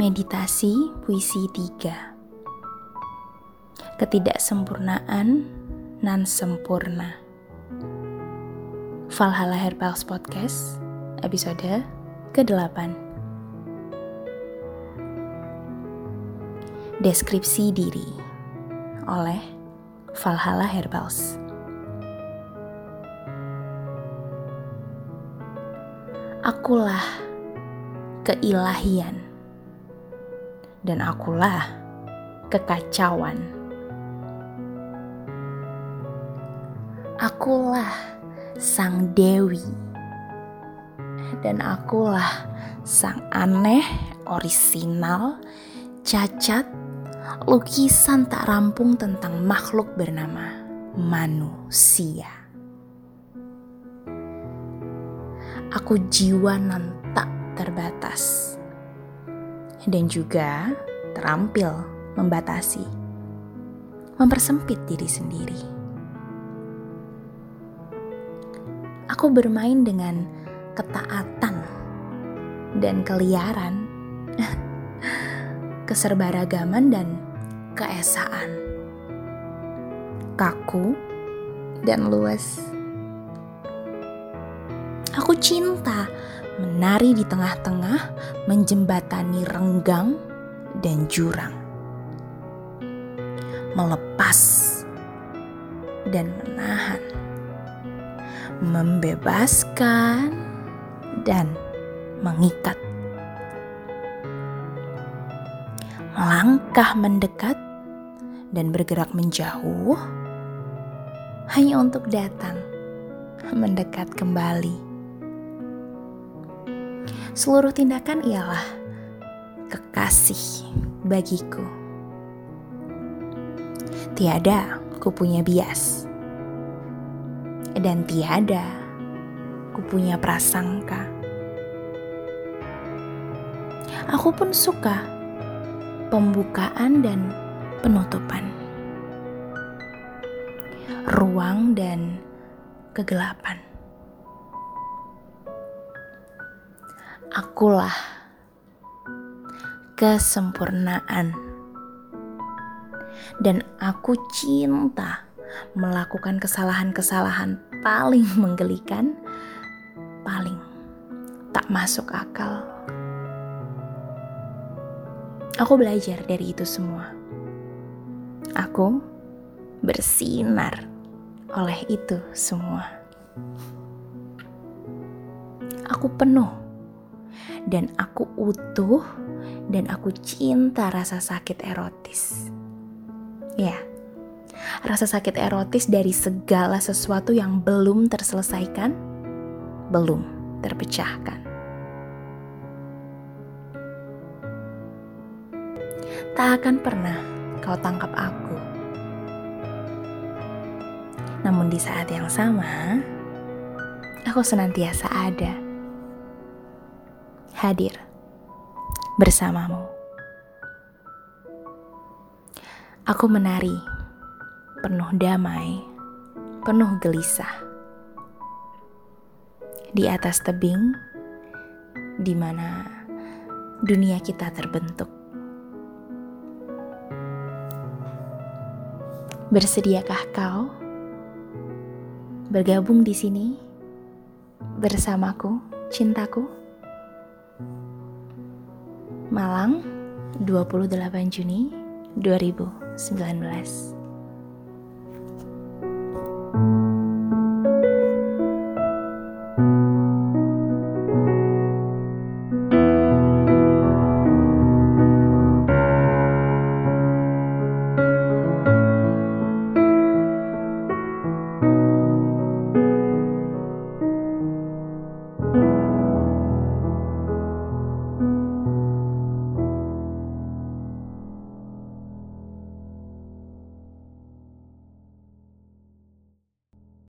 Meditasi Puisi 3 Ketidaksempurnaan nan sempurna. Valhalla Herbals Podcast episode ke-8 Deskripsi diri oleh Valhalla Herbals Akulah keilahian dan akulah kekacauan. Akulah sang dewi dan akulah sang aneh, orisinal, cacat, lukisan tak rampung tentang makhluk bernama manusia. Aku jiwa nan tak terbatas dan juga terampil membatasi, mempersempit diri sendiri. Aku bermain dengan ketaatan dan keliaran, keserbaragaman dan keesaan, kaku dan luas. Aku cinta menari di tengah-tengah, menjembatani renggang dan jurang. Melepas dan menahan. Membebaskan dan mengikat. Melangkah mendekat dan bergerak menjauh hanya untuk datang mendekat kembali Seluruh tindakan ialah kekasih bagiku. Tiada ku punya bias. Dan tiada ku punya prasangka. Aku pun suka pembukaan dan penutupan. Ruang dan kegelapan. Akulah kesempurnaan. Dan aku cinta melakukan kesalahan-kesalahan paling menggelikan, paling tak masuk akal. Aku belajar dari itu semua. Aku bersinar oleh itu semua. Aku penuh dan aku utuh dan aku cinta rasa sakit erotis. Ya, rasa sakit erotis dari segala sesuatu yang belum terselesaikan, belum terpecahkan. Tak akan pernah kau tangkap aku. Namun di saat yang sama, aku senantiasa ada hadir bersamamu. Aku menari, penuh damai, penuh gelisah. Di atas tebing, di mana dunia kita terbentuk. Bersediakah kau bergabung di sini bersamaku, cintaku? Malang, 28 Juni 2019.